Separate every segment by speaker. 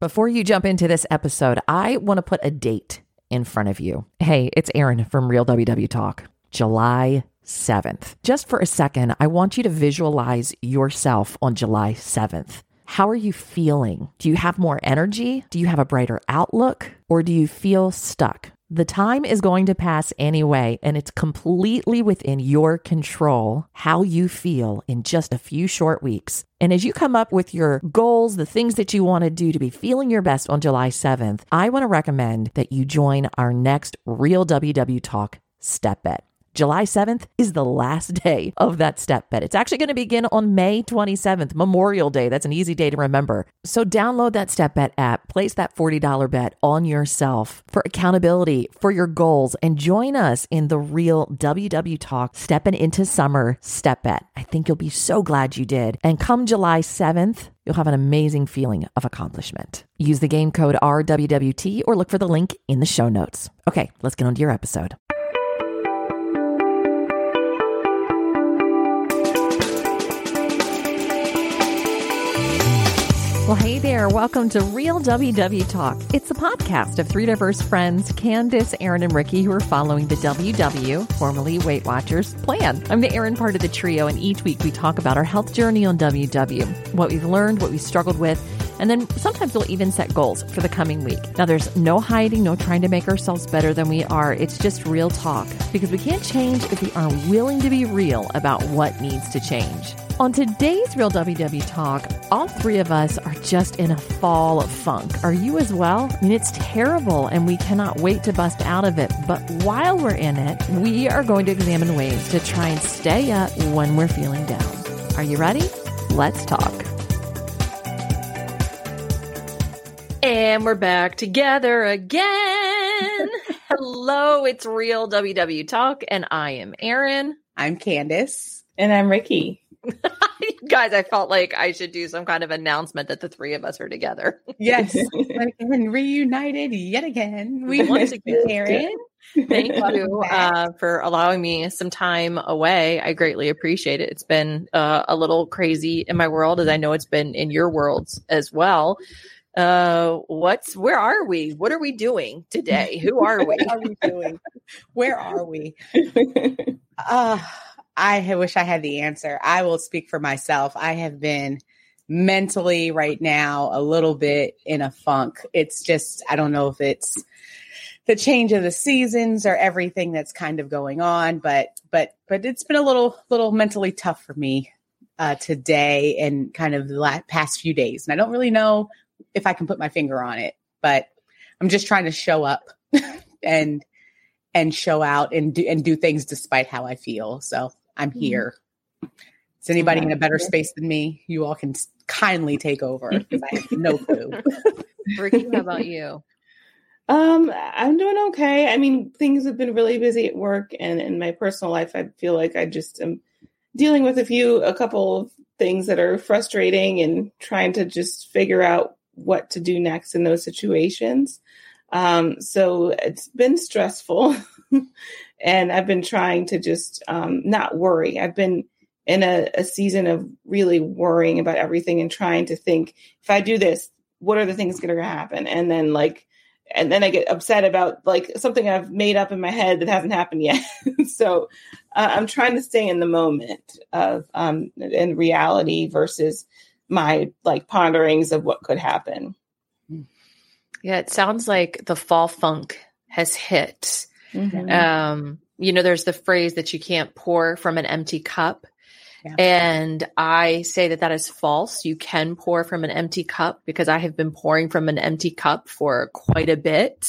Speaker 1: Before you jump into this episode, I want to put a date in front of you. Hey, it's Erin from Real WW Talk, July 7th. Just for a second, I want you to visualize yourself on July 7th. How are you feeling? Do you have more energy? Do you have a brighter outlook? Or do you feel stuck? The time is going to pass anyway, and it's completely within your control how you feel in just a few short weeks. And as you come up with your goals, the things that you want to do to be feeling your best on July 7th, I want to recommend that you join our next Real WW Talk Step Bet. July 7th is the last day of that step bet. It's actually going to begin on May 27th, Memorial Day. That's an easy day to remember. So download that step bet app, place that $40 bet on yourself for accountability, for your goals, and join us in the real WW Talk Stepping into Summer Step Bet. I think you'll be so glad you did. And come July 7th, you'll have an amazing feeling of accomplishment. Use the game code RWWT or look for the link in the show notes. Okay, let's get on to your episode. Well, hey there. Welcome to Real WW Talk. It's a podcast of three diverse friends, Candace, Erin, and Ricky, who are following the WW, formerly Weight Watchers, plan. I'm the Erin part of the trio, and each week we talk about our health journey on WW, what we've learned, what we struggled with, and then sometimes we'll even set goals for the coming week. Now, there's no hiding, no trying to make ourselves better than we are. It's just real talk because we can't change if we aren't willing to be real about what needs to change. On today's Real WW Talk, all three of us are just in a fall of funk. Are you as well? I mean, it's terrible and we cannot wait to bust out of it. But while we're in it, we are going to examine ways to try and stay up when we're feeling down. Are you ready? Let's talk. And we're back together again. Hello, it's Real WW Talk, and I am Erin.
Speaker 2: I'm Candace.
Speaker 3: And I'm Ricky.
Speaker 1: Guys, I felt like I should do some kind of announcement that the three of us are together.
Speaker 2: Yes, again, reunited yet again. We want to get Erin.
Speaker 1: Thank you uh, for allowing me some time away. I greatly appreciate it. It's been uh, a little crazy in my world, as I know it's been in your worlds as well. Uh, what's where are we? What are we doing today? Who are we?
Speaker 2: what are we doing? Where are we? uh, I wish I had the answer. I will speak for myself. I have been mentally right now a little bit in a funk. It's just, I don't know if it's the change of the seasons or everything that's kind of going on, but, but, but it's been a little, little mentally tough for me uh, today and kind of the last, past few days. And I don't really know if I can put my finger on it, but I'm just trying to show up and, and show out and do, and do things despite how I feel. So I'm mm-hmm. here. Is anybody in a better space than me? You all can kindly take over because I have no clue.
Speaker 1: Ricky, how about you?
Speaker 3: Um, I'm doing okay. I mean, things have been really busy at work and in my personal life. I feel like I just am dealing with a few, a couple of things that are frustrating and trying to just figure out what to do next in those situations. Um, so it's been stressful. and I've been trying to just um, not worry. I've been in a, a season of really worrying about everything and trying to think if I do this, what are the things going to happen? And then like, and then I get upset about like something I've made up in my head that hasn't happened yet. so uh, I'm trying to stay in the moment of um, in reality versus my like ponderings of what could happen.
Speaker 1: Yeah, it sounds like the fall funk has hit Mm-hmm. Um, you know, there's the phrase that you can't pour from an empty cup. Yeah. And I say that that is false. You can pour from an empty cup because I have been pouring from an empty cup for quite a bit.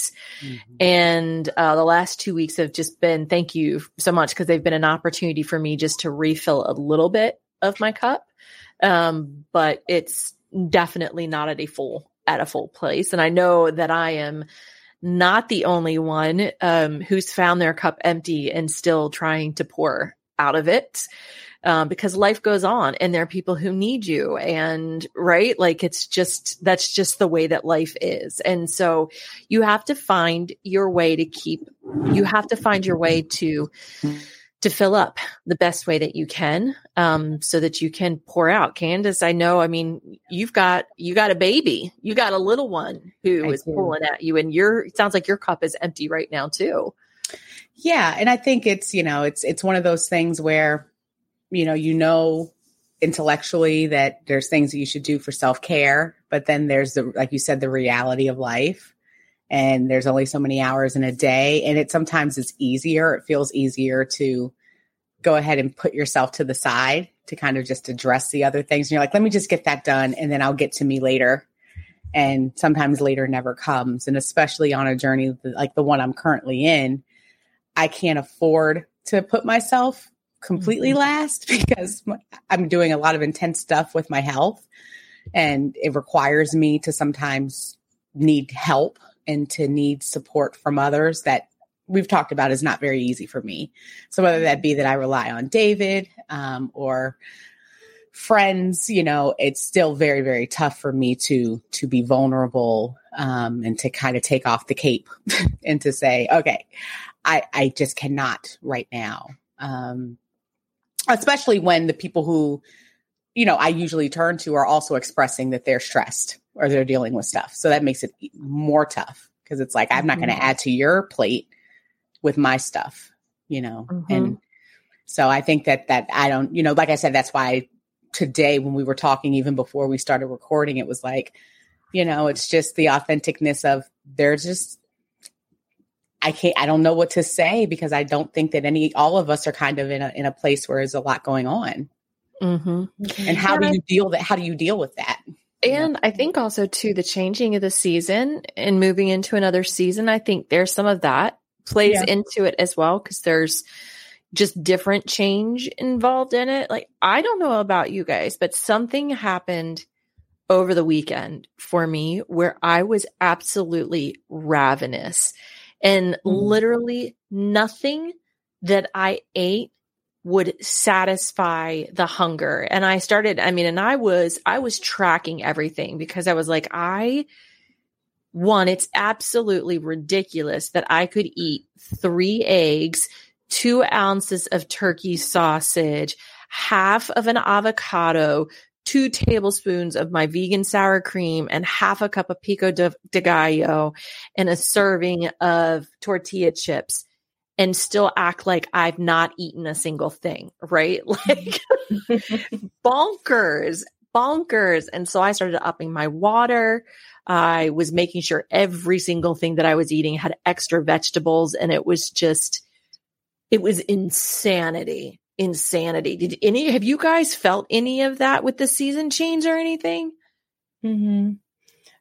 Speaker 1: Mm-hmm. And uh, the last two weeks have just been, thank you so much, because they've been an opportunity for me just to refill a little bit of my cup. Um, but it's definitely not at a full, at a full place. And I know that I am not the only one um, who's found their cup empty and still trying to pour out of it. Um, because life goes on and there are people who need you and right like it's just that's just the way that life is and so you have to find your way to keep you have to find your way to to fill up the best way that you can um, so that you can pour out candace i know i mean you've got you got a baby you got a little one who
Speaker 2: I
Speaker 1: is
Speaker 2: do.
Speaker 1: pulling at you and your it sounds like your cup is empty right now too
Speaker 2: Yeah, and I think it's, you know, it's it's one of those things where you know, you know intellectually that there's things that you should do for self-care, but then there's the like you said the reality of life. And there's only so many hours in a day and it sometimes it's easier, it feels easier to go ahead and put yourself to the side to kind of just address the other things. And you're like, let me just get that done and then I'll get to me later. And sometimes later never comes. And especially on a journey like the one I'm currently in, I can't afford to put myself completely mm-hmm. last because i'm doing a lot of intense stuff with my health and it requires me to sometimes need help and to need support from others that we've talked about is not very easy for me. So whether that be that I rely on David um, or friends, you know, it's still very very tough for me to to be vulnerable um, and to kind of take off the cape and to say, okay, I I just cannot right now. Um, especially when the people who you know I usually turn to are also expressing that they're stressed or they're dealing with stuff. So that makes it more tough because it's like I'm not going to add to your plate with my stuff, you know.
Speaker 1: Mhm.
Speaker 2: And so I think that that I don't, you know, like I said, that's why today when we were talking even before we started recording, it was like, you know, it's just the authenticness of there's just I can't I don't know what to say because I don't think that any all of us are kind of in a in a place where there's a lot going on.
Speaker 1: mm-hmm.
Speaker 2: And how do you deal that how do you deal with that? Yeah.
Speaker 1: And I think also too the changing of the season and moving into another season, I think there's some of that plays
Speaker 2: Yeah.
Speaker 1: into it as well because there's just different change involved in it. Like I don't know about you guys, but something happened over the weekend for me where I was absolutely ravenous and mm-hmm. literally nothing that I ate would satisfy the hunger. And i started i mean and i was i was tracking everything because i was like i one it's absolutely ridiculous that i could eat three eggs two ounces of turkey sausage half of an avocado two tablespoons of my vegan sour cream and half a cup of pico de, de gallo and a serving of tortilla chips and still act like I've not eaten a single thing, right? Like bonkers, bonkers. And so I started upping my water. I was making sure every single thing that I was eating had extra vegetables and it was just it was insanity. Insanity. Did any have you guys felt any of that with the season change or anything?
Speaker 3: hmm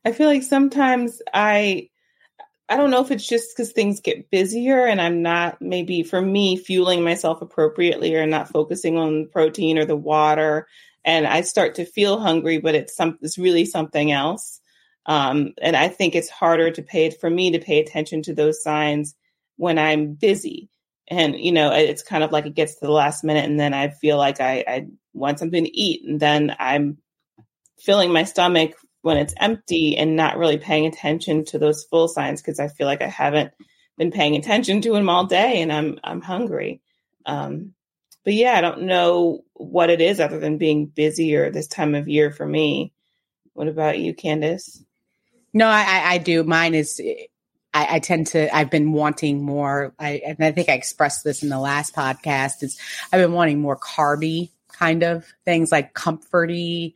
Speaker 3: I feel like sometimes I I don't know if it's just because things get busier and I'm not maybe for me fueling myself appropriately or not focusing on protein or the water, and I start to feel hungry, but it's some it's really something else. Um, and I think it's harder to pay for me to pay attention to those signs when I'm busy. And you know, it's kind of like it gets to the last minute, and then I feel like I, I want something to eat, and then I'm filling my stomach when it's empty and not really paying attention to those full signs because I feel like I haven't been paying attention to them all day and I'm I'm hungry. Um, but yeah, I don't know what it is other than being busier this time of year for me. What about you, Candace?
Speaker 2: No, I, I, do. Mine is, I, I tend to, I've been wanting more. I, and I think I expressed this in the last podcast. Is I've been wanting more carby kind of things like comforty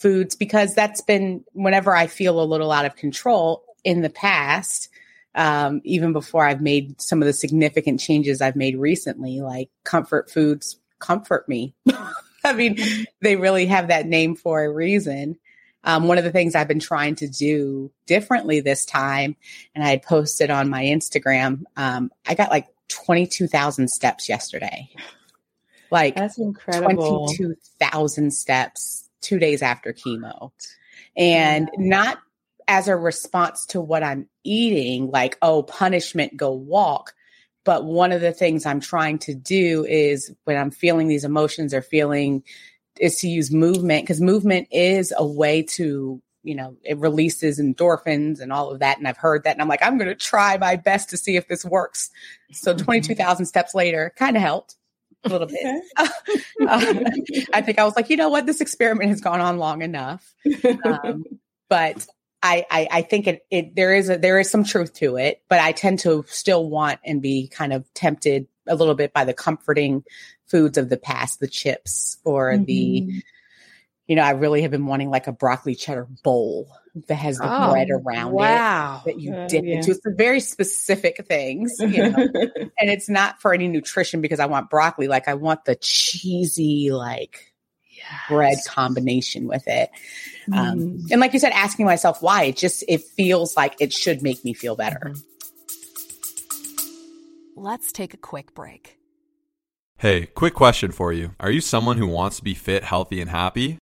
Speaker 2: foods because that's been whenever I feel a little out of control in the past. Um, even before I've made some of the significant changes I've made recently, like comfort foods comfort me. I mean, they really have that name for a reason. Um, one of the things I've been trying to do differently this time, and I had posted on my Instagram, um, I got like 22,000 steps yesterday. Like
Speaker 3: That's incredible.
Speaker 2: 22,000 steps two days after chemo. And not as a response to what I'm eating, like, oh, punishment, go walk. But one of the things I'm trying to do is when I'm feeling these emotions or feeling is to use movement because movement is a way to, you know, it releases endorphins and all of that. And I've heard that. And I'm like, I'm going to try my best to see if this works. So mm-hmm. 22,000 steps later kind of helped. A little bit. uh, I think I was like, you know what, this experiment has gone on long enough. Um, but I, I, I think it, it there is a there is some truth to it, but I tend to still want and be kind of tempted a little bit by the comforting foods of the past, the chips or mm-hmm. the you know, I really have been wanting like a broccoli cheddar bowl that has the oh, bread around
Speaker 1: wow.
Speaker 2: it that you uh, dip yeah. into. Some very specific things, you know? and it's not for any nutrition because I want broccoli. Like I want the cheesy, like yes. bread combination with it. Mm. Um, and like you said, asking myself why it just, it feels like it should make me feel better. Mm-hmm.
Speaker 4: Let's take a quick break.
Speaker 5: Hey, quick question for you. Are you someone who wants to be fit, healthy, and happy?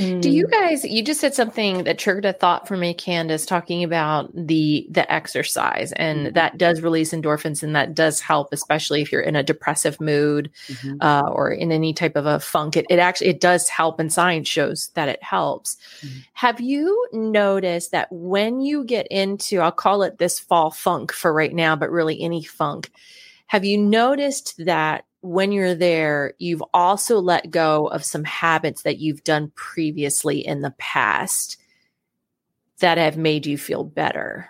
Speaker 1: Do you mm. guys you just said something that triggered a thought for me, Candace, talking about the the exercise and mm-hmm. that does release endorphins and that does help, especially if you're in a depressive mood mm-hmm. uh, or in any type of a funk. It, it actually it does help and science shows that it helps. Mm-hmm. Have you noticed that when you get into I'll call it this fall funk for right now, but really any funk, have you noticed that when you're there, you've also let go of some habits that you've done previously in the past that have made you feel better.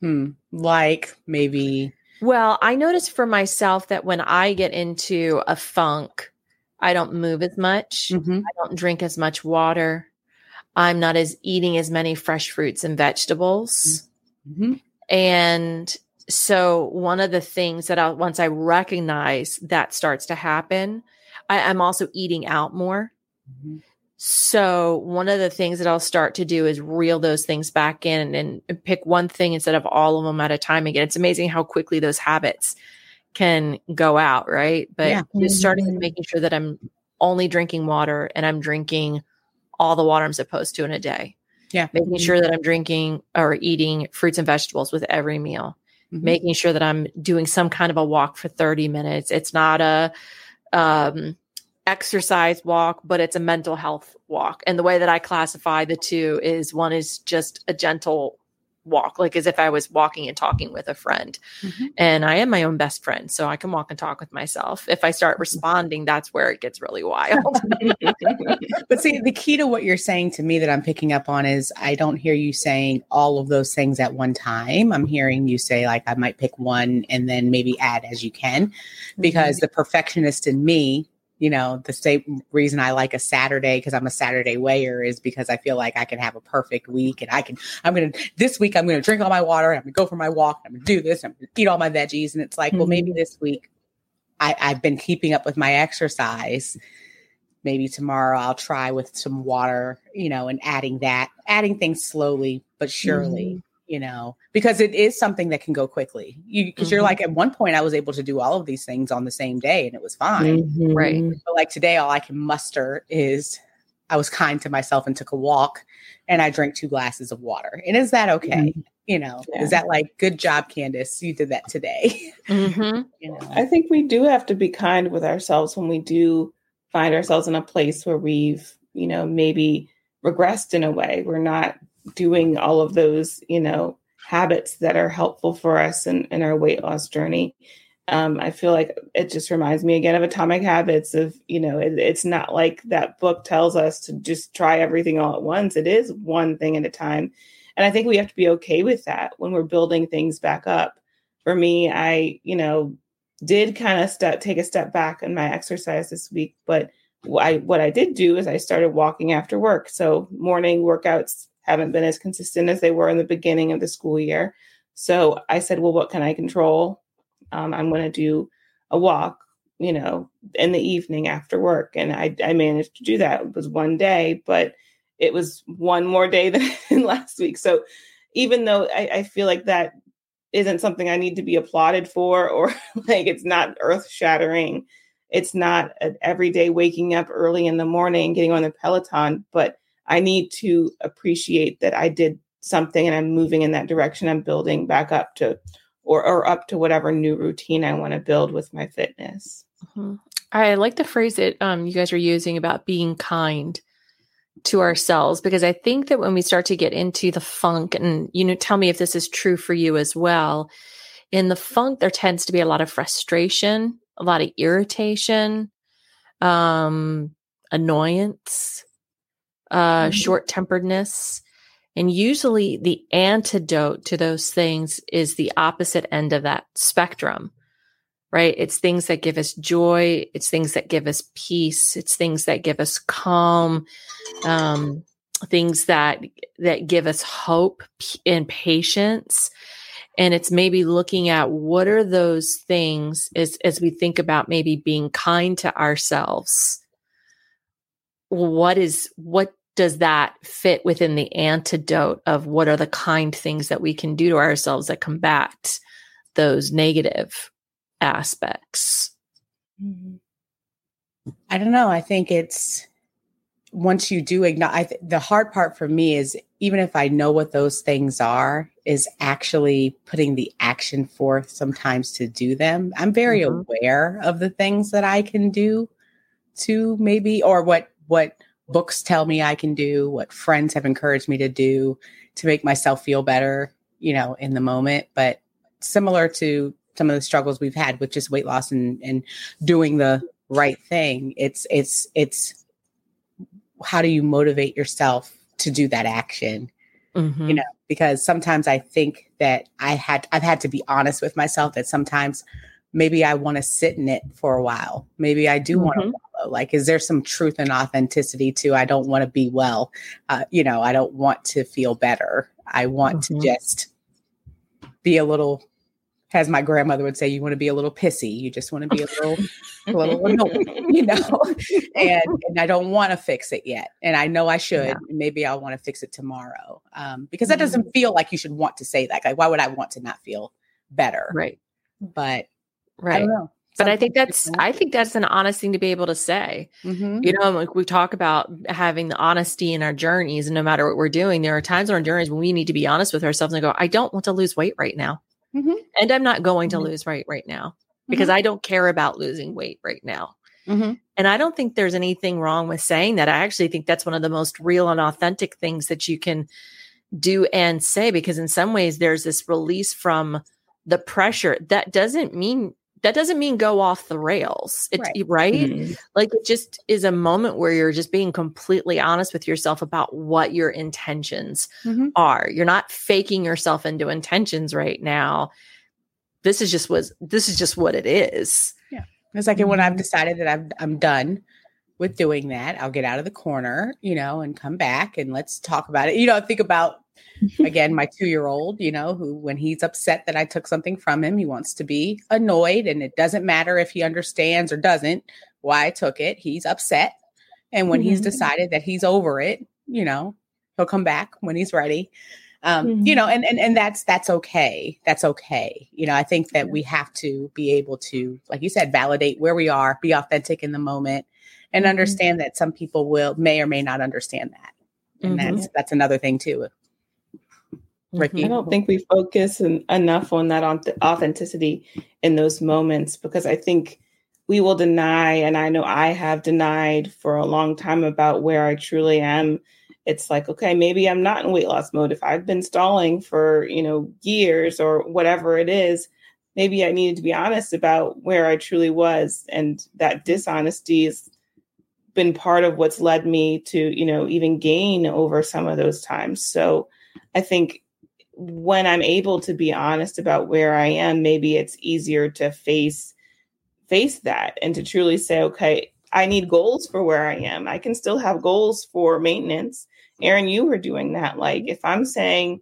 Speaker 2: Hmm. Like maybe.
Speaker 1: Well, I notice for myself that when I get into a funk, I don't move as much. Mm-hmm. I don't drink as much water. I'm not as eating as many fresh fruits and vegetables. Mm-hmm. And so one of the things that I once I recognize that starts to happen, I, am also eating out more. Mm-hmm. So one of the things that I'll start to do is reel those things back in and, and, pick one thing instead of all of them at a time again. It's amazing how quickly those habits can go out, right? But yeah. just starting mm-hmm. making sure that I'm only drinking water and I'm drinking all the water I'm supposed to in a day.
Speaker 2: Yeah.
Speaker 1: Making mm-hmm. sure that I'm drinking or eating fruits and vegetables with every meal mm-hmm. making sure that I'm doing some kind of a walk for 30 minutes. It's not a um, exercise walk, but it's a mental health walk. And the way that I classify the two is one is just a gentle walk, like as if I was walking and talking with a friend. Mm-hmm. And I am my own best friend, so I can walk and talk with myself. If I start mm-hmm. responding, that's where it gets really wild.
Speaker 2: but see, the key to what you're saying to me that I'm picking up on is I don't hear you saying all of those things at one time. I'm hearing you say, like, I might pick one and then maybe add as you can, because mm-hmm. the perfectionist in me you know, the same reason I like a Saturday because I'm a Saturday weigher is because I feel like I can have a perfect week and I can, I'm going to, this week, I'm going to drink all my water. I'm going to go for my walk. I'm going to do this. I'm going to eat all my veggies. And it's like, mm-hmm. well, maybe mm-hmm. this week I, I've been keeping up with my exercise. Maybe tomorrow I'll try with some water, you know, and adding that, adding things slowly but surely. Mm-hmm you know, because it is something that can go quickly. You because mm-hmm. you're like at one point I was able to do all of these things on the same day and it was fine.
Speaker 1: Mm-hmm. Right.
Speaker 2: But like today, all I can muster is I was kind to myself and took a walk and I drank two glasses of water. And is that okay? Mm-hmm. You know, yeah. is that like good job, Candace? You did that today.
Speaker 3: Mm-hmm. you know, I think we do have to be kind with ourselves when we do find ourselves in a place where we've, you know, maybe regressed in a way. We're not doing all of those, you know, habits that are helpful for us in, in our weight loss journey. Um, I feel like it just reminds me again of atomic habits of, you know, it, it's not like that book tells us to just try everything all at once. It is one thing at a time. And I think we have to be okay with that when we're building things back up. For me, I, you know, did kind of step take a step back in my exercise this week, but I, what I did do is I started walking after work. So morning workouts haven't been as consistent as they were in the beginning of the school year. So I said, well, what can I control? Um, I'm going to do a walk, you know, in the evening after work. And I, I managed to do that. It was one day, but it was one more day than last week. So even though I, I feel like that isn't something I need to be applauded for, or like it's not earth shattering, it's not an everyday waking up early in the morning, getting on the Peloton, but I need to appreciate that I did something and I'm moving in that direction. I'm building back up to or, or up to whatever new routine I want to build with my fitness.
Speaker 1: Mm-hmm. I like the phrase that um, you guys are using about being kind to ourselves because I think that when we start to get into the funk, and you know, tell me if this is true for you as well. In the funk, there tends to be a lot of frustration, a lot of irritation, um, annoyance, uh, mm-hmm. short temperedness. And usually the antidote to those things is the opposite end of that spectrum, right? It's things that give us joy. It's things that give us peace. It's things that give us calm, um, things that, that give us hope and patience. And it's maybe looking at what are those things as, as we think about maybe being kind to ourselves. What is, what does that fit within the antidote of what are the kind things that we can do to ourselves that combat those negative aspects?
Speaker 2: Mm-hmm. I don't know. I think it's once you do ignore, th- the hard part for me is even if I know what those things are, is actually putting the action forth sometimes to do them. I'm very mm-hmm. aware of the things that I can do to maybe, or what, what, books tell me I can do, what friends have encouraged me to do to make myself feel better, you know, in the moment. But similar to some of the struggles we've had with just weight loss and, and doing the right thing, it's it's it's how do you motivate yourself to do that action? Mm-hmm. You know, because sometimes I think that I had I've had to be honest with myself that sometimes maybe I want to sit in it for a while. Maybe I do mm-hmm. want to follow. Like, is there some truth and authenticity to I don't want to be well? Uh, you know, I don't want to feel better. I want mm-hmm. to just be a little, as my grandmother would say, you want to be a little pissy. You just want to be a little, a little annoying, you know. and and I don't want to fix it yet, and I know I should. Yeah. Maybe I'll want to fix it tomorrow, um, because that mm-hmm. doesn't feel like you should want to say that. Like, why would I want to not feel better?
Speaker 1: Right.
Speaker 2: But
Speaker 1: Right. But I think that's I think that's an honest thing to be able to say. Mm-hmm. You know, like we talk about having the honesty in our journeys, and no matter what we're doing, there are times in our journeys when we need to be honest with ourselves and go, "I don't want to lose weight right now, mm-hmm. and I'm not going to mm-hmm. lose weight right now because mm-hmm. I don't care about losing weight right now." Mm-hmm. And I don't think there's anything wrong with saying that. I actually think that's one of the most real and authentic things that you can do and say because in some ways there's this release from the pressure. That doesn't mean that doesn't mean go off the rails. It's right. right? Mm-hmm. Like it just is a moment where you're just being completely honest with yourself about what your intentions mm-hmm. are. You're not faking yourself into intentions right now. This is just was this is just what it is.
Speaker 2: Yeah. It's like mm-hmm. when I've mm-hmm. decided that I'm I'm done with doing that, I'll get out of the corner, you know, and come back and let's talk about it. You know, think about again my two year old you know who when he's upset that i took something from him he wants to be annoyed and it doesn't matter if he understands or doesn't why i took it he's upset and when mm-hmm. he's decided that he's over it you know he'll come back when he's ready um, mm-hmm. you know and, and and that's that's okay that's okay you know i think that we have to be able to like you said validate where we are be authentic in the moment and mm-hmm. understand that some people will may or may not understand that and mm-hmm. that's that's another thing too
Speaker 3: Ricky? Mm-hmm. I don't think we focus en- enough on that on authenticity in those moments because I think we will deny, and I know I have denied for a long time about where I truly am. It's like, okay, maybe I'm not in weight loss mode. If I've been stalling for, you know, years or whatever it is, maybe I needed to be honest about where I truly was. And that dishonesty has been part of what's led me to, you know, even gain over some of those times. So I think when I'm able to be honest about where I am, maybe it's easier to face face that and to truly say, okay, I need goals for where I am. I can still have goals for maintenance. Erin, you were doing that. Like if I'm saying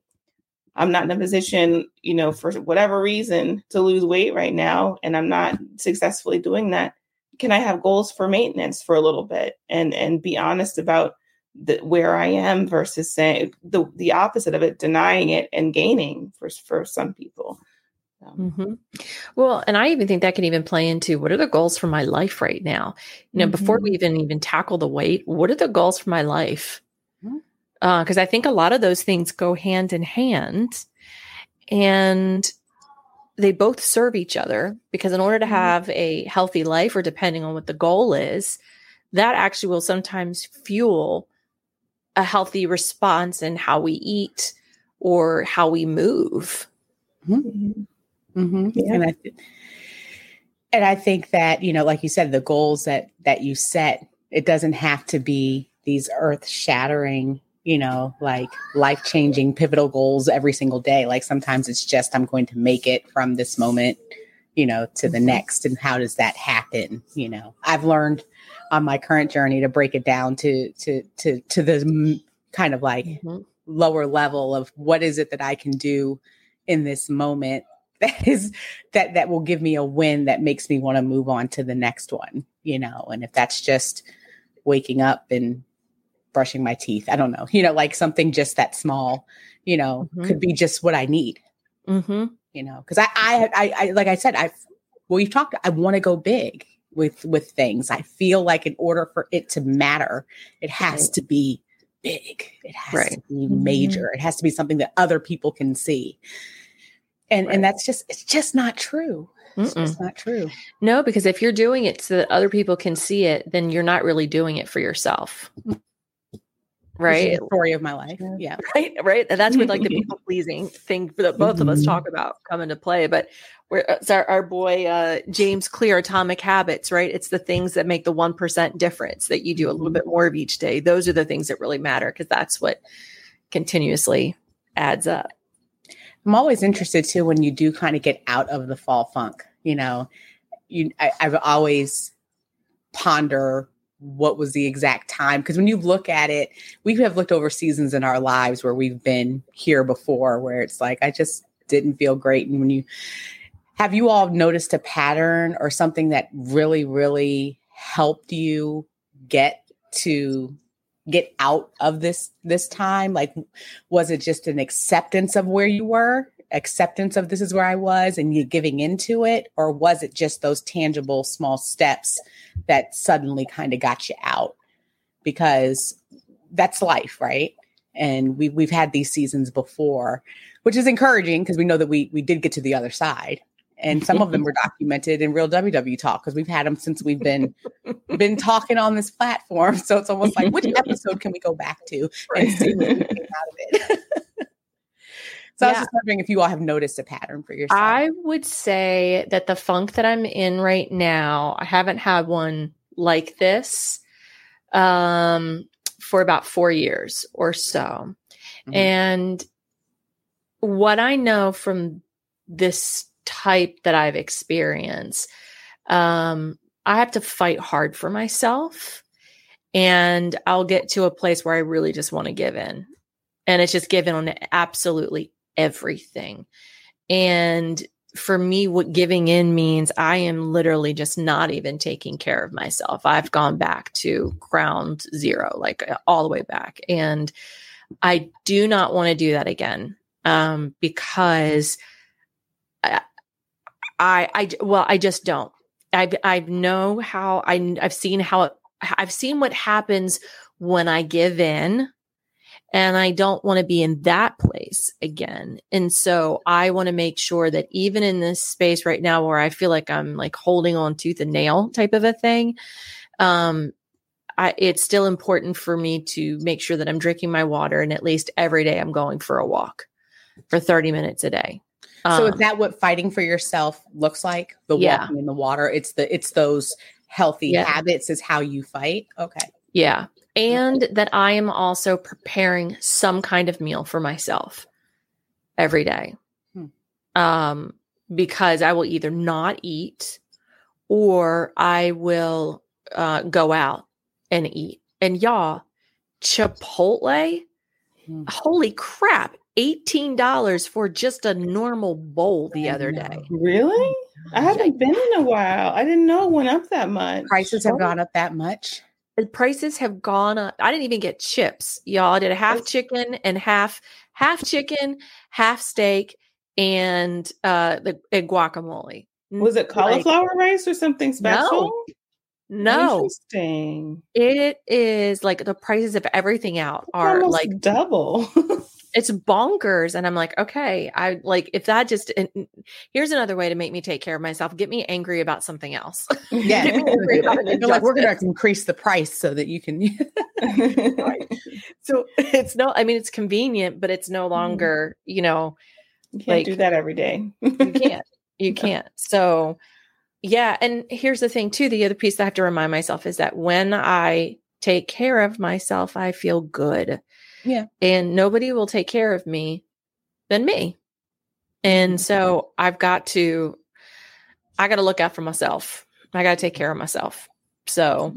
Speaker 3: I'm not in a position, you know, for whatever reason to lose weight right now and I'm not successfully doing that, can I have goals for maintenance for a little bit and and be honest about the, where I am versus saying the the opposite of it, denying it and gaining for for some people. So.
Speaker 1: hmm Well, and I even think that can even play into what are the goals for my life right now? You know, before we even even tackle the weight, what are the goals for my life? Because I think a lot of those things go hand in hand, and they both serve each other. Because in order to
Speaker 3: Mhm.
Speaker 1: have a healthy life, or depending on what the goal is, that actually will sometimes fuel a healthy response in how we eat or how we move.
Speaker 3: Mhm.
Speaker 2: Mm-hmm.
Speaker 3: Yeah.
Speaker 2: And I th- and I think that you know, like you said, the goals that that you set, it doesn't have to be these earth shattering, you know, like life changing, pivotal goals every single day. Like sometimes it's just I'm going to make it from this moment, you know, to the next. And how does that happen? You know, I've learned on my current journey to break it down to to to to the kind of like
Speaker 1: Mhm.
Speaker 2: lower level of what is it that I can do in this moment that is that that will give me a win that makes me want to move on to the next one, you know. And if that's just waking up and brushing my teeth, I don't know, you know, like something just that small, you know,
Speaker 1: Mhm.
Speaker 2: could be just what I need,
Speaker 1: Mm-hmm.
Speaker 2: you know, because I, I I I like I said, I've well, we've talked. I want to go big with with things. I feel like in order for it to matter, it has
Speaker 1: Right.
Speaker 2: to be big. It has to
Speaker 1: Right.
Speaker 2: be
Speaker 3: Mhm.
Speaker 2: major. It has to be something that other people can see. And
Speaker 1: Right.
Speaker 2: and that's just it's just not true. It's just not true.
Speaker 1: No, because if you're doing it so that other people can see it, then you're not really doing it for yourself. Right.
Speaker 2: the story of my life.
Speaker 3: Yeah.
Speaker 2: Yeah.
Speaker 1: Right. Right. And that's where like the people pleasing thing that both of us
Speaker 2: Mhm.
Speaker 1: talk about come into play. But we're, it's our, our boy, uh, James Clear, Atomic Habits, right? It's the things that make the 1% difference that you do a little bit more of each day. Those are the things that really matter because that's what continuously adds up.
Speaker 2: I'm always interested too when you do kind of get out of the fall funk. You know, you I, I've always ponder what was the exact time because when you look at it, we have looked over seasons in our lives where we've been here before, where it's like I just didn't feel great. And when you have you all noticed a pattern or something that really, really helped you get to get out of this this time? Like was it just an acceptance of where you were? Acceptance of this is where i was and you giving into it? Or was it just those tangible small steps that suddenly kind of got you out? Because that's life right? And we, we've had these seasons before which is encouraging because we know that we we did get to the other side and some of them were documented in real ww talk because we've had them since we've been been talking on this platform so it's almost like which episode can we go back to and see what we came out of it so i was just wondering if you all have noticed a pattern for yourself
Speaker 1: I would say that the funk that I'm in right now, I haven't had one like this um, for about four years or so.
Speaker 2: Mhm.
Speaker 1: And what I know from this type that I've experienced, um, I have to fight hard for myself. And I'll get to a place where I really just want to give in. And it's just given on absolutely everything. And for me, what giving in means, I am literally just not even taking care of myself. I've gone back to ground zero, like uh, all the way back. And I do not want to do that again um, because I, I, well, I just don't. I, I know how I, I've seen how it, I've seen what happens when I give in and I don't want to be in that place again. And so I want to make sure that even in this space right now where I feel like I'm like holding on tooth and nail type of a thing, um, I, it's still important for me to make sure that I'm drinking my water and at least every day I'm going for a walk for 30 minutes a day.
Speaker 2: So is
Speaker 1: Um,
Speaker 2: that what fighting for yourself looks like the
Speaker 1: Yeah.
Speaker 2: walking in the water it's the it's those healthy
Speaker 1: Yeah.
Speaker 2: habits is how you fight okay
Speaker 1: Yeah. And that I am also preparing some kind of meal for myself every day.
Speaker 2: Hmm.
Speaker 1: Um, because I will either not eat or I will uh, go out and eat. And y'all, Chipotle,
Speaker 2: Hmm.
Speaker 1: holy crap, $18 for just a normal bowl the other day.
Speaker 3: Really? I haven't been in a while. I didn't know it went up that much.
Speaker 2: prices have gone up that much
Speaker 1: the prices have gone up. I didn't even get chips, y'all. I did a half
Speaker 3: That's-
Speaker 1: chicken and half half chicken, half steak, and uh the and guacamole.
Speaker 3: Was it
Speaker 1: Like,
Speaker 3: cauliflower rice or something special?
Speaker 1: no,
Speaker 3: Interesting.
Speaker 1: it is like the prices of everything out are like
Speaker 3: double.
Speaker 1: it's bonkers and i'm like okay i like if that just and here's another way to make me take care of myself get me angry about something else.
Speaker 2: Yeah.
Speaker 1: Get me angry about
Speaker 2: like, we're gonna increase the price so that you can.
Speaker 1: so it's no i mean it's convenient but it's no mm-hmm. longer you know
Speaker 3: You can't
Speaker 1: Like-
Speaker 3: do that every day.
Speaker 1: you can't. You can't. So yeah and here's the thing too the other piece that i have to remind myself is that when i take care of myself i feel good
Speaker 2: Yeah.
Speaker 1: and nobody will take care of me than me and so i've got to i got to look out for myself i got to take care of myself so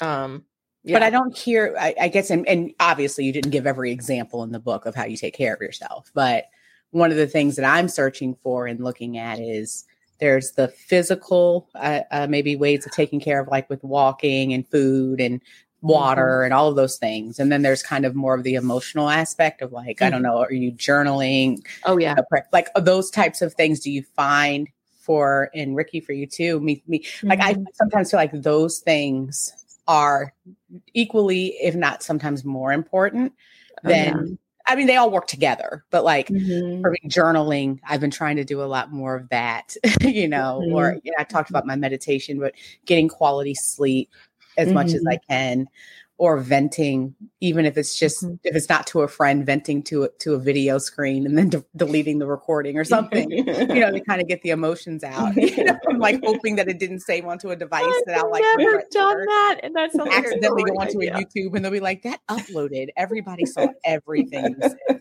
Speaker 1: um yeah.
Speaker 2: But I don't hear, I, I guess, and, and obviously you didn't give every example in the book of how you take care of yourself. But one of the things that I'm searching for and looking at is there's the physical, uh, uh, maybe ways of taking care of, like with walking and food and water mm-hmm. and all of those things. And then there's kind of more of the emotional aspect of like, I don't mm-hmm. know, are you journaling?
Speaker 1: oh yeah.
Speaker 2: Like those types of things do you find for and ricky for you too me me like i mm-hmm. sometimes feel like those things are equally if not sometimes more important
Speaker 1: Oh,
Speaker 2: than i mean they all work together but like
Speaker 3: Mhm.
Speaker 2: for me, journaling i've been trying to do a lot more of that you know or you know, i talked about my meditation but getting quality sleep as much as i can or venting even if it's just
Speaker 1: Mhm.
Speaker 2: if it's not to a friend venting to a, to a video screen and then de- deleting the recording or something you know to kind of get the emotions out. You know i'm like hoping that it didn't save onto a device that i'll like
Speaker 1: I've never done that and that's
Speaker 2: accidentally go onto a youtube and they'll be like that uploaded. Everybody saw everything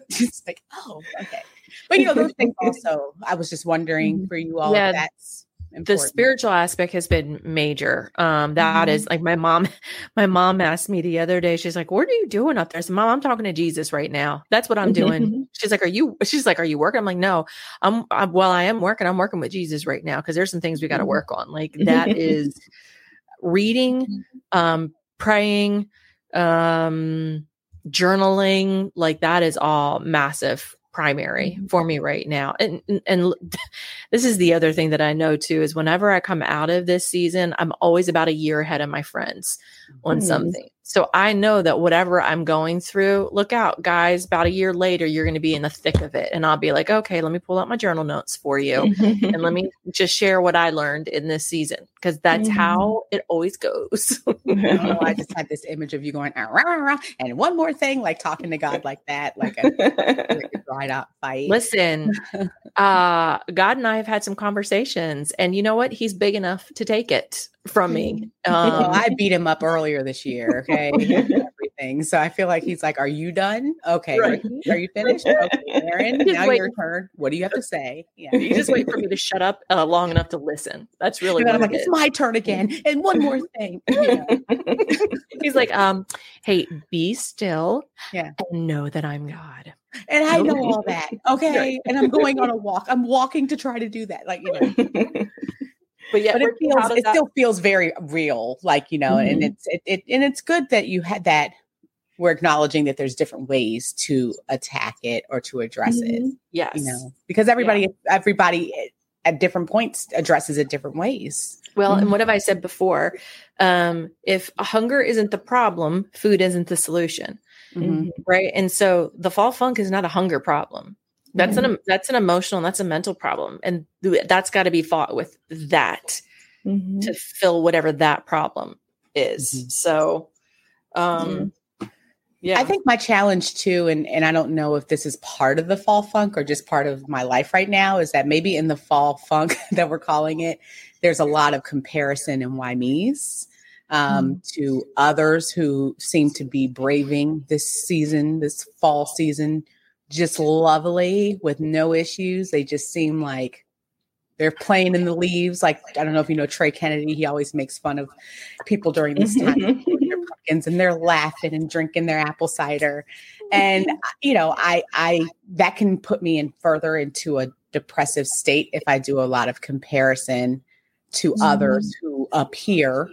Speaker 2: it's like oh okay. But you know those things also i was just wondering for you all
Speaker 1: Yeah,
Speaker 2: if that's
Speaker 1: the spiritual aspect has been major. Um that is like my mom my mom asked me the other day she's like what are you doing up there? I said, mom i'm talking to jesus right now. That's what i'm doing. She's like are you she's like are you working? I'm like no i'm, I'm well i am working. I'm working with jesus right now because there's some things we got to
Speaker 3: Mhm.
Speaker 1: work on. Like that is reading um praying um journaling like that is all massive primary for me right now. And, and and this is the other thing that i know too is whenever i come out of this season i'm always about a year ahead of my friends on
Speaker 3: Mhm.
Speaker 1: something so i know that whatever i'm going through look out guys about a year later you're going to be in the thick of it and i'll be like okay let me pull out my journal notes for you and let me just share what I learned in this season because that's
Speaker 3: Mhm.
Speaker 1: how it always goes.
Speaker 2: I don't know, I just had this image of you going "Ah, rah, rah, rah," and one more thing, like talking to God like that, like a, like a dried out fight.
Speaker 1: Listen, uh, God and I have had some conversations, and you know what? He's big enough to take it from me.
Speaker 2: well,
Speaker 1: Um,
Speaker 2: I beat him up earlier this year. Okay, everything. So I feel like he's like, "Are you done? Okay,
Speaker 1: Right.
Speaker 2: Are you finished? Okay,
Speaker 1: Erin,
Speaker 2: now
Speaker 1: wait.
Speaker 2: your turn. What do you have to say? Yeah,
Speaker 1: you just wait for me to shut up uh, long enough to listen. That's really
Speaker 2: And then I'm
Speaker 1: what
Speaker 2: like,
Speaker 1: it
Speaker 2: it's my turn again, and one more thing. You know?
Speaker 1: He's like, um, hey, be still,
Speaker 2: Yeah.
Speaker 1: and know that I'm God.
Speaker 2: And I know all that. Okay, and I'm going on a walk. I'm walking to try to do that. Like you know.
Speaker 1: But yeah,
Speaker 2: but it feels it
Speaker 1: that-
Speaker 2: still feels very real like you know and
Speaker 3: Mhm.
Speaker 2: it's it, it and it's good that you had that we're acknowledging that there's different ways to attack it or to address it
Speaker 1: yes,
Speaker 2: you know because everybody everybody at different points addresses it different ways
Speaker 1: Well,
Speaker 3: Mhm.
Speaker 1: and what have I said before? Um, if hunger isn't the problem, food isn't the solution,
Speaker 2: Mhm.
Speaker 1: right? And so the fall funk is not a hunger problem. That's an that's an emotional, that's a mental problem, and that's got to be fought with that
Speaker 3: Mhm.
Speaker 1: to fill whatever that problem is.
Speaker 2: Mhm.
Speaker 1: So, um, yeah,
Speaker 2: I think my challenge too, and, and I don't know if this is part of the fall funk or just part of my life right now, is that maybe in the fall funk that we're calling it, there's a lot of comparison and why me's um, to others who seem to be braving this season, this fall season, just lovely with no issues. They just seem like they're playing in the leaves. Like, I don't know if you know Trey Kennedy, he always makes fun of people during this time pumpkins and they're laughing and drinking their apple cider. And you know, I I that can put me in further into a depressive state if I do a lot of comparison to others mm-hmm. who appear,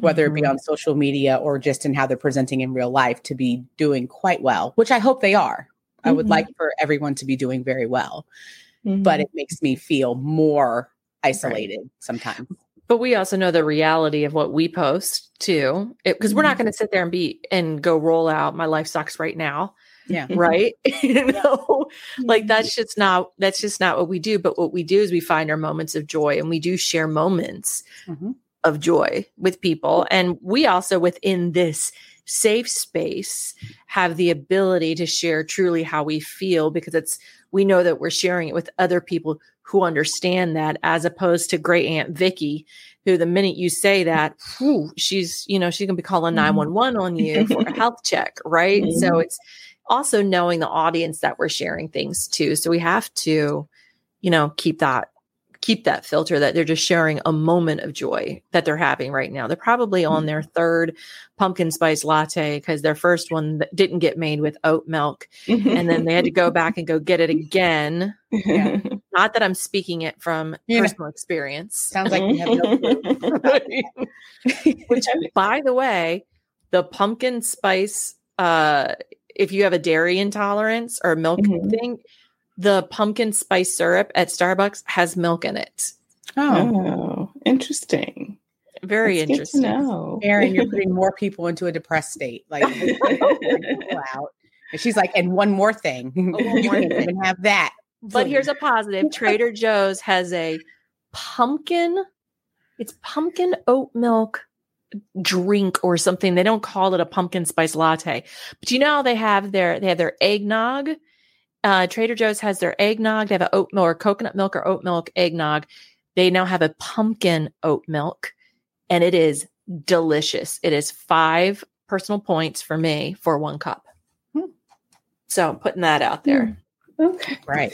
Speaker 2: whether it be mm-hmm. on social media or just in how they're presenting in real life, to be doing quite well, which I hope they are. I would
Speaker 3: Mhm.
Speaker 2: like for everyone to be doing very well. but it makes me feel more isolated sometimes.
Speaker 1: But we also know the reality of what we post too, because we're not going to sit there and be and go roll out my life sucks right now,
Speaker 2: Yeah.
Speaker 1: right? you know, like that's just not that's just not what we do. But what we do is we find our moments of joy, and we do share moments
Speaker 2: Mhm.
Speaker 1: of joy with people, and we also within this safe space have the ability to share truly how we feel because it's we know that we're sharing it with other people who understand that as opposed to great aunt vicky who the minute you say that whew, she's you know she's going to be calling mm-hmm. 911 on you for a health check right? So it's also knowing the audience that we're sharing things to. So we have to you know keep that keep that filter that they're just sharing a moment of joy that they're having right now. They're probably on their third pumpkin spice latte because their first one didn't get made with oat milk and then they had to go back and go get it again.
Speaker 2: Yeah.
Speaker 1: not that i'm speaking it from
Speaker 2: know-
Speaker 1: personal experience.
Speaker 2: Sounds like you have no
Speaker 1: which by the way the pumpkin spice uh if you have a dairy intolerance or milk
Speaker 3: Mhm.
Speaker 1: thing the pumpkin spice syrup at starbucks has milk in it
Speaker 2: Oh,
Speaker 3: oh, interesting.
Speaker 1: very
Speaker 3: That's
Speaker 1: interesting
Speaker 3: know.
Speaker 2: Erin, you're putting more people into a depressed state. Like, out. And she's like, and one more thing.
Speaker 1: Oh, one
Speaker 2: you
Speaker 1: more
Speaker 2: can't
Speaker 1: thing.
Speaker 2: even have that.
Speaker 1: but here's a positive trader joe's has a pumpkin it's pumpkin oat milk drink or something they don't call it a pumpkin spice latte but you know how they have their they have their eggnog uh trader joe's has their eggnog they have an oat milk or coconut milk or oat milk eggnog they now have a pumpkin oat milk and it is delicious it is five personal points for me for one cup
Speaker 2: Hmm.
Speaker 1: so putting that out there
Speaker 3: Okay.
Speaker 2: Right.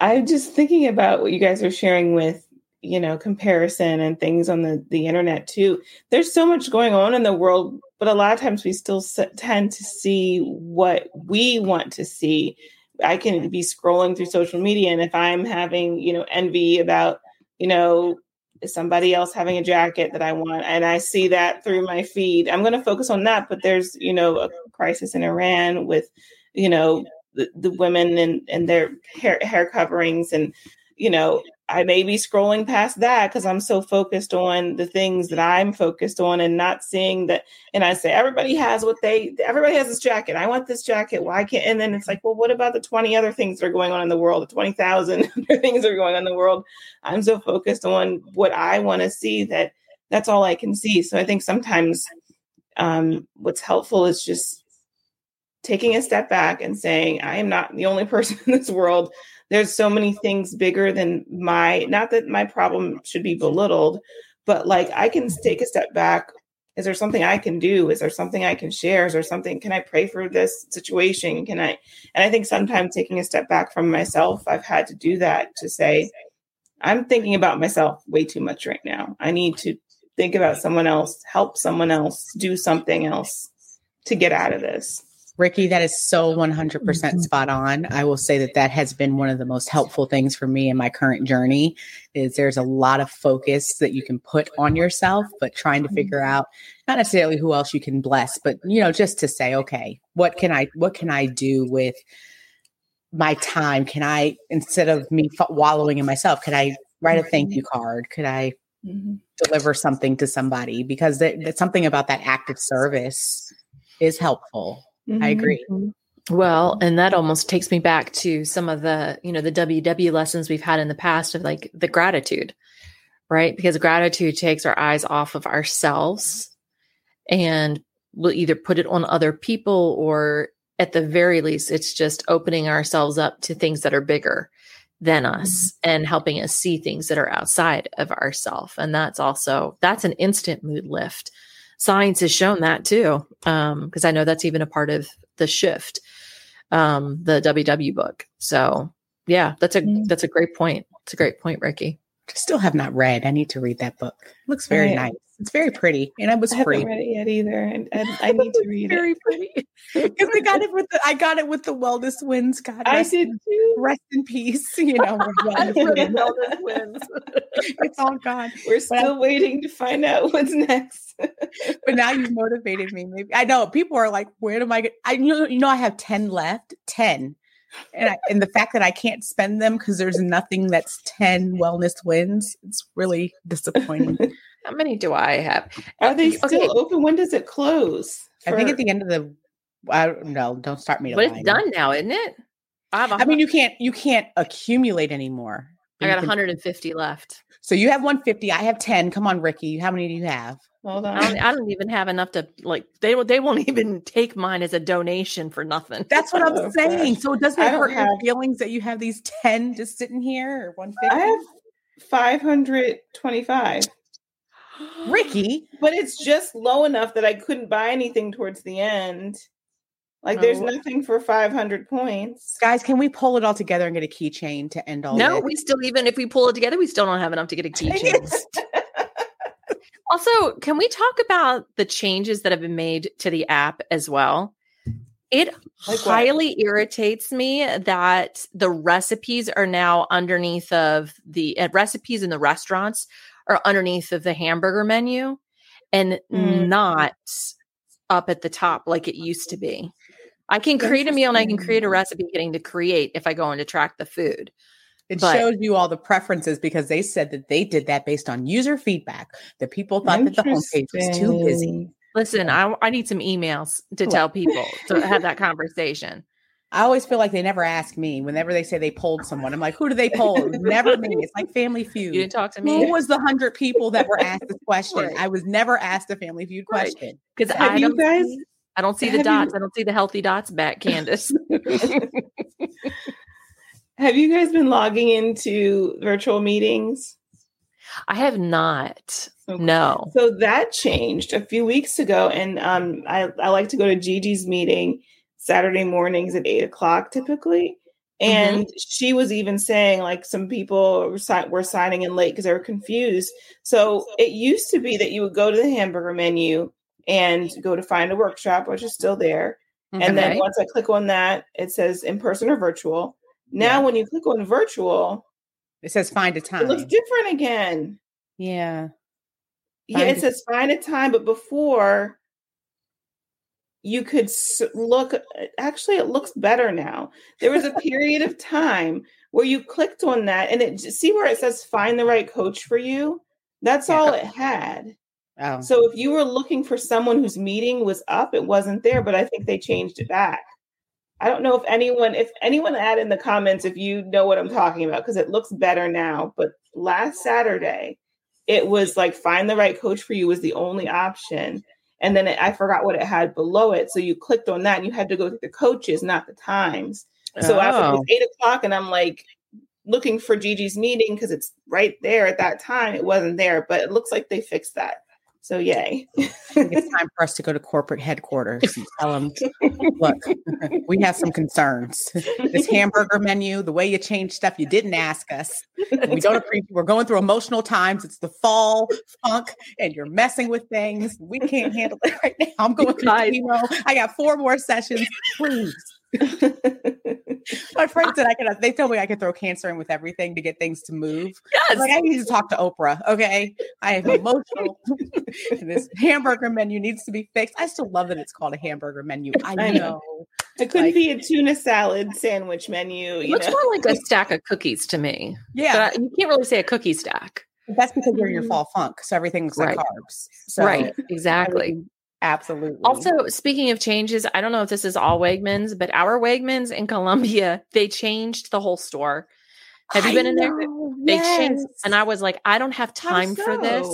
Speaker 3: I'm just thinking about what you guys are sharing with, you know, comparison and things on the, the internet too. There's so much going on in the world, but a lot of times we still tend to see what we want to see. I can be scrolling through social media, and if I'm having, you know, envy about, you know, somebody else having a jacket that I want, and I see that through my feed, I'm going to focus on that. But there's, you know, a crisis in Iran with, you know, the, the women and, and their hair, hair coverings and you know i may be scrolling past that because i'm so focused on the things that i'm focused on and not seeing that and i say everybody has what they everybody has this jacket. I want this jacket. Why can't and then it's like well what about the 20 other things that are going on in the world the 20000 other things that are going on in the world? I'm so focused on what i want to see that that's all i can see. So i think sometimes um, what's helpful is just taking a step back and saying, I am not the only person in this world. There's so many things bigger than my, not that my problem should be belittled, but like I can take a step back. Is there something I can do? Is there something I can share? Is there something, can I pray for this situation? Can I, and I think sometimes taking a step back from myself, I've had to do that to say, I'm thinking about myself way too much right now. I need to think about someone else, help someone else, do something else to get out of this.
Speaker 2: Ricky, that is so 100%
Speaker 3: Mm-hmm.
Speaker 2: percent spot on. I will say that that has been one of the most helpful things for me in my current journey is there's a lot of focus that you can put on yourself, but trying to figure
Speaker 3: Mm-hmm.
Speaker 2: out not necessarily who else you can bless, but you know, just to say, okay, what can I, what can I do with my time? Can I, instead of me f- wallowing in myself, could I write a thank you card? Could I deliver something to somebody? Because that, that's something about that active service is helpful.
Speaker 3: Mm-hmm.
Speaker 2: I agree.
Speaker 1: Well, and that almost takes me back to some of the, you know, the WW lessons we've had in the past of like the gratitude, right? Because gratitude takes our eyes off of ourselves and we'll either put it on other people or at the very least, it's just opening ourselves up to things that are bigger than us and helping us see things that are outside of ourselves. And that's also, that's an instant mood lift. Science has shown that too. Um, because I know that's even a part of the shift um the ww book so yeah that's a
Speaker 3: Mm.
Speaker 1: that's a great point it's a great point ricky
Speaker 2: Still have not read. I need to read that book. looks very
Speaker 3: Right.
Speaker 2: nice. It's very pretty, and it was
Speaker 3: I haven't read it yet either, and, and I need to read
Speaker 1: very
Speaker 3: it.
Speaker 1: Very pretty
Speaker 2: because I got it with the I got it with the Wellness Wins. God,
Speaker 3: I
Speaker 2: rest,
Speaker 3: did too.
Speaker 2: rest in peace. You know, wellness wins. it's all gone.
Speaker 3: We're
Speaker 2: But
Speaker 3: still waiting to find out what's next.
Speaker 2: But now you've motivated me. Maybe I know people are like, "Where am I?" Get-? I you know, you know I have ten left. Ten. And, I, and the fact that I can't spend them because there's nothing that's 10 wellness wins, it's really disappointing.
Speaker 1: How many do I have?
Speaker 3: Are they still
Speaker 1: Okay.
Speaker 3: open? When does it close?
Speaker 2: I think at the end of the, I don't know, don't start me to
Speaker 1: But it's
Speaker 2: lie.
Speaker 1: done now, isn't it? I have. a
Speaker 2: I mean, you can't, you can't accumulate anymore.
Speaker 1: I got 150 left.
Speaker 2: So you have 150. I have 10. Come on, Ricky. How many do you have?
Speaker 3: Hold
Speaker 1: I don't. I don't even have enough to like. They won't- they won't even take mine as a donation for nothing.
Speaker 2: That's what I'm
Speaker 3: Oh,
Speaker 2: saying.
Speaker 3: gosh.
Speaker 2: So it doesn't
Speaker 3: I
Speaker 2: it
Speaker 3: don't
Speaker 2: hurt your
Speaker 3: have-
Speaker 2: feelings that you have these 10 just sitting here or 150?
Speaker 3: I have 525,
Speaker 2: Ricky.
Speaker 3: but it's just low enough that I couldn't buy anything towards the end. Like there's
Speaker 1: Oh.
Speaker 3: nothing for 500 points.
Speaker 2: Guys, can we pull it all together and get a keychain to end all
Speaker 1: no,
Speaker 2: this?
Speaker 1: we still even if we pull it together, we still don't have enough to get a keychain. Also, can we talk about the changes that have been made to the app as well? It
Speaker 3: Like what?
Speaker 1: highly irritates me that the recipes are now underneath of the uh, recipes in the restaurants are underneath of the hamburger menu and
Speaker 3: Mm.
Speaker 1: not up at the top like it used to be. I can create a meal and I can create a recipe getting to create if I go in to track the food.
Speaker 2: It
Speaker 1: But-
Speaker 2: shows you all the preferences because they said that they did that based on user feedback. That people thought that the homepage was too busy.
Speaker 1: Listen, I, I need some emails to
Speaker 2: Well-
Speaker 1: tell people to have that conversation.
Speaker 2: I always feel like they never ask me. Whenever they say they polled someone, I'm like, who do they poll? Never me. It's like Family Feud.
Speaker 1: You didn't talk to me.
Speaker 2: Who was the hundred people that were asked this question?
Speaker 1: Right.
Speaker 2: I was never asked a Family Feud
Speaker 1: Right.
Speaker 2: question.
Speaker 1: because
Speaker 3: Have
Speaker 1: I
Speaker 3: you
Speaker 1: don't
Speaker 3: guys-
Speaker 1: see, I don't see the
Speaker 3: have you-
Speaker 1: dots. I don't see the healthy dots back, Candace.
Speaker 3: Have you guys been logging into virtual meetings?
Speaker 1: I have not.
Speaker 3: Okay.
Speaker 1: No.
Speaker 3: So that changed a few weeks ago, and um, I, I like to go to Gigi's meeting Saturday mornings at eight o'clock typically. And she was even saying like some people were, si- were signing in late because they were confused. So it used to be that you would go to the hamburger menu and go to find a workshop, which is still there. And then once I click on that, it says in person or virtual. Now,
Speaker 2: Yeah.
Speaker 3: when you click on virtual,
Speaker 2: It says find a time.
Speaker 3: it looks different again.
Speaker 2: yeah.
Speaker 3: Yeah, it
Speaker 2: a-
Speaker 3: says find a time, but before you could look. Uh, actually, it looks better now. There was a period of time where you clicked on that, and it see where it says find the right coach for you. That's
Speaker 2: Yeah.
Speaker 3: all it had.
Speaker 2: Oh.
Speaker 3: So if you were looking for someone whose meeting was up, it wasn't there. But I think they changed it back. I don't know if anyone, if anyone add in the comments if you know what I'm talking about because it looks better now. But last Saturday, it was like find the right coach for you was the only option, and then it, I forgot what it had below it. So you clicked on that, and you had to go to the coaches, not the times. So after it
Speaker 1: Oh.
Speaker 3: was eight o'clock, and I'm like looking for Gigi's meeting because it's right there at that time. It wasn't there, but it looks like they fixed that. So yay.
Speaker 2: It's time for us to go to corporate headquarters and tell them, look, we have some concerns. This hamburger menu, the way you change stuff, you didn't ask us. We don't appreciate. We're going through emotional times. It's the fall funk, and you're messing with things. We can't handle it right now. I'm going through chemo. I got four more sessions. Please. My friend said I could. They told me I could throw cancer in with everything to get things to move.
Speaker 1: Yes.
Speaker 2: Like I need to talk to Oprah. Okay, I am emotional. and this hamburger menu needs to be fixed. I still love that it's called a hamburger menu. I know.
Speaker 3: I know. It could
Speaker 2: Like-
Speaker 3: be a tuna salad sandwich menu.
Speaker 1: It
Speaker 3: You
Speaker 1: looks
Speaker 3: know?
Speaker 1: more like a stack of cookies to me.
Speaker 2: Yeah,
Speaker 1: But you can't really say a cookie stack.
Speaker 2: that's because you're in your mm. fall funk, so everything's looks like
Speaker 1: Right.
Speaker 2: carbs. So
Speaker 1: right. Exactly.
Speaker 2: Everything- absolutely.
Speaker 1: Also, speaking of changes, I don't know if this is all Wegmans, but our Wegmans in Columbia, they changed the whole store. Have you
Speaker 2: I
Speaker 1: been in there?
Speaker 2: know,
Speaker 1: They changed, and I was like, I don't have
Speaker 3: How
Speaker 1: time for this.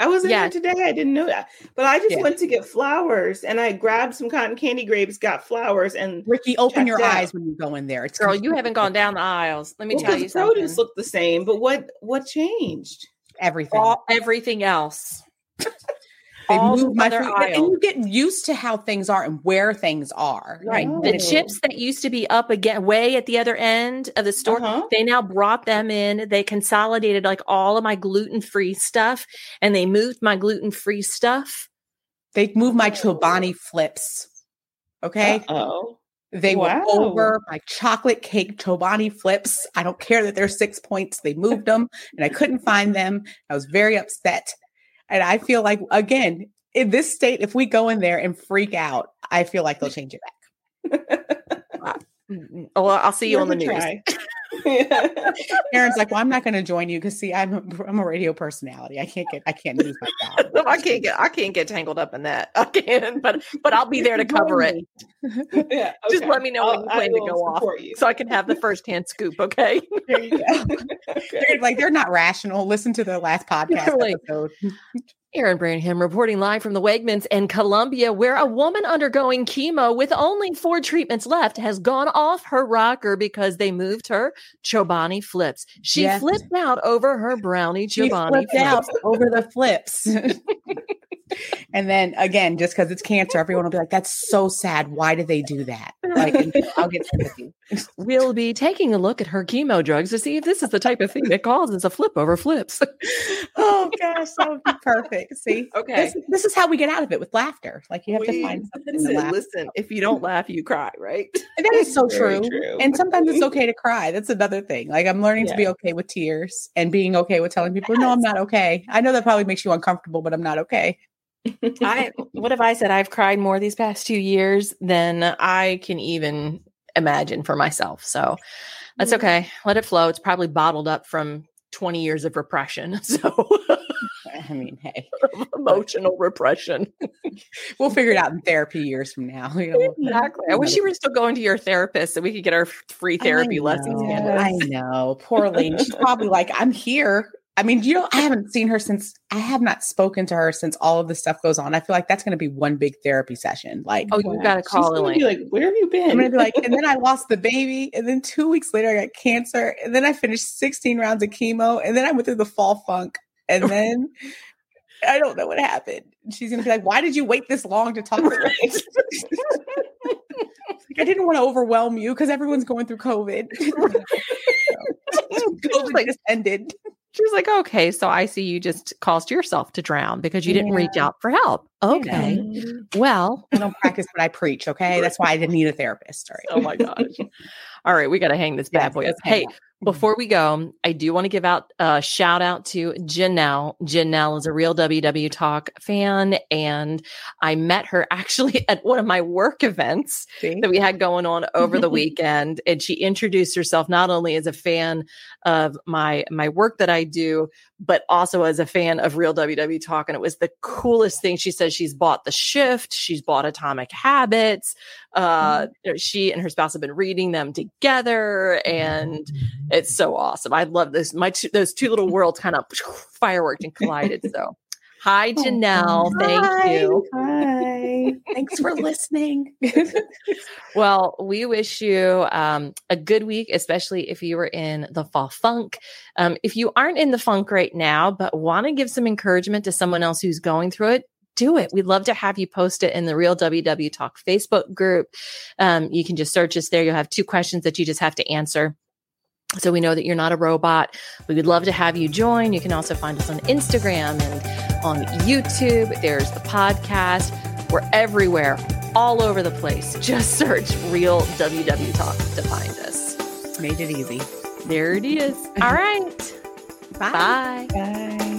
Speaker 3: I was in
Speaker 1: Yeah.
Speaker 3: there today. I didn't know that. But I just
Speaker 2: Yeah.
Speaker 3: went to get flowers and I grabbed some cotton candy grapes, got flowers, and
Speaker 2: Ricky, open your
Speaker 3: out.
Speaker 2: eyes when you go in there. It's
Speaker 1: Girl, you haven't gone down the aisles. Let me
Speaker 3: Well,
Speaker 1: tell
Speaker 3: 'cause
Speaker 1: you something.
Speaker 3: produce looked the same. But what what changed?
Speaker 2: everything.
Speaker 1: all, everything else.
Speaker 2: They
Speaker 1: all the
Speaker 2: moved my
Speaker 1: other
Speaker 2: food, and you get used to how things are and where things are.
Speaker 1: Right.
Speaker 3: Oh.
Speaker 1: The chips that used to be up again way at the other end of the store,
Speaker 3: Uh-huh.
Speaker 1: they now brought them in. They consolidated like all of my gluten-free stuff and they moved my gluten-free stuff.
Speaker 2: They moved my Chobani flips. Okay.
Speaker 3: Oh,
Speaker 2: They
Speaker 3: Wow.
Speaker 2: were over my chocolate cake Chobani flips. I don't care that they're six points. They moved them and I couldn't find them. I was very upset. And I feel like, again, in this state, if we go in there and freak out, I feel like they'll change it back.
Speaker 1: Well, I'll see you on the news.
Speaker 3: Yeah.
Speaker 2: Erin's like, well, I'm not going to join you because see, I'm a, I'm a radio personality. I can't get I can't lose my job.
Speaker 1: I can't get I can't get tangled up in that. I can, but but I'll be there to cover it.
Speaker 3: yeah.
Speaker 1: Just let me know when
Speaker 3: I'll-
Speaker 1: you plan to go off,
Speaker 3: you.
Speaker 1: so I can have the first hand scoop. Okay.
Speaker 2: There you go. They're like they're not rational. Listen to the last podcast
Speaker 1: Really?
Speaker 2: episode.
Speaker 1: Erin Branham reporting live from the Wegmans in Columbia, where a woman undergoing chemo with only four treatments left has gone off her rocker because they moved her Chobani flips. She
Speaker 2: Yes.
Speaker 1: flipped out over her brownie
Speaker 2: She
Speaker 1: Chobani
Speaker 2: flipped
Speaker 1: flips.
Speaker 2: out over the flips. and then again, just because it's cancer, everyone will be like, "That's so sad. Why did they do that?" Like, I'll get sympathy.
Speaker 1: We'll be taking a look at her chemo drugs to see if this is the type of thing that causes a flip over flips.
Speaker 2: Oh gosh, that would be perfect. See,
Speaker 1: Okay.
Speaker 2: this, this is how we get out of it with laughter. Like you have to find something to
Speaker 1: listen,
Speaker 2: laugh.
Speaker 1: listen, if you don't laugh, you cry, right?
Speaker 2: And that is so true.
Speaker 3: true.
Speaker 2: And sometimes it's okay to cry. That's another thing. Like I'm learning to be okay with tears and being okay with telling people, no, I'm not okay. I know that probably makes you uncomfortable, but I'm not okay.
Speaker 1: I what have I said? I've cried more these past two years than I can even imagine for myself. So that's mm-hmm. okay. Let it flow. It's probably bottled up from 20 years of repression. So
Speaker 2: I mean, hey,
Speaker 1: emotional repression.
Speaker 2: we'll figure it out in therapy years from now. You know,
Speaker 1: Exactly. I wish you were still going to your therapist so we could get our free therapy
Speaker 2: I
Speaker 1: lessons.
Speaker 2: I know. Poor lady. She's probably like, I'm here. I mean, you know, I haven't seen her since I have not spoken to her since all of this stuff goes on. I feel like that's going to be one big therapy session. Like,
Speaker 1: Oh, you got to call
Speaker 3: gonna
Speaker 1: Elaine.
Speaker 3: like, where have you been?
Speaker 2: I'm gonna be like, and then I lost the baby, and then two weeks later I got cancer, and then I finished 16 rounds of chemo, and then I went through the fall funk, and then I don't know what happened. She's gonna be like, "Why did you wait this long to talk to me?" Like, I didn't want to overwhelm you because everyone's going through COVID. COVID
Speaker 1: Like-
Speaker 2: just ended.
Speaker 1: She was like, okay, so I see you just caused yourself to drown because you didn't reach out for help. Okay.
Speaker 3: Mm-hmm.
Speaker 1: Well,
Speaker 2: I don't practice what I preach. Okay, that's why I didn't need a therapist. All right.
Speaker 1: oh my gosh. All right, we got to hang this bad boy up. Hey.
Speaker 2: Mm-hmm.
Speaker 1: before we go, I do want to give out a shout out to Janelle. Janelle is a real WW Talk fan, and I met her actually at one of my work events
Speaker 2: See?
Speaker 1: that we had going on over the weekend. And she introduced herself not only as a fan of my my work that I do, but also as a fan of real WW Talk. And it was the coolest thing. She says she's bought the shift, she's bought Atomic Habits. Uh, know, she and her spouse have been reading them together, and mm-hmm. It's so awesome. I love this. My two, those two little worlds kind of fireworked and collided. So, hi Janelle, thank
Speaker 2: Hi.
Speaker 1: you.
Speaker 2: Hi. Thanks for listening.
Speaker 1: Well, we wish you um, a good week, especially if you were in the fall funk. Um, if you aren't in the funk right now, but want to give some encouragement to someone else who's going through it, do it. We'd love to have you post it in the Real WW Talk Facebook group. Um, you can just search us there. You'll have two questions that you just have to answer. So we know that you're not a robot. We would love to have you join. You can also find us on Instagram and on YouTube. There's the podcast. We're everywhere, all over the place. Just search Real WW Talk to find us.
Speaker 2: Made it easy.
Speaker 1: There it is. All right.
Speaker 2: Bye.
Speaker 1: Bye.
Speaker 2: Bye.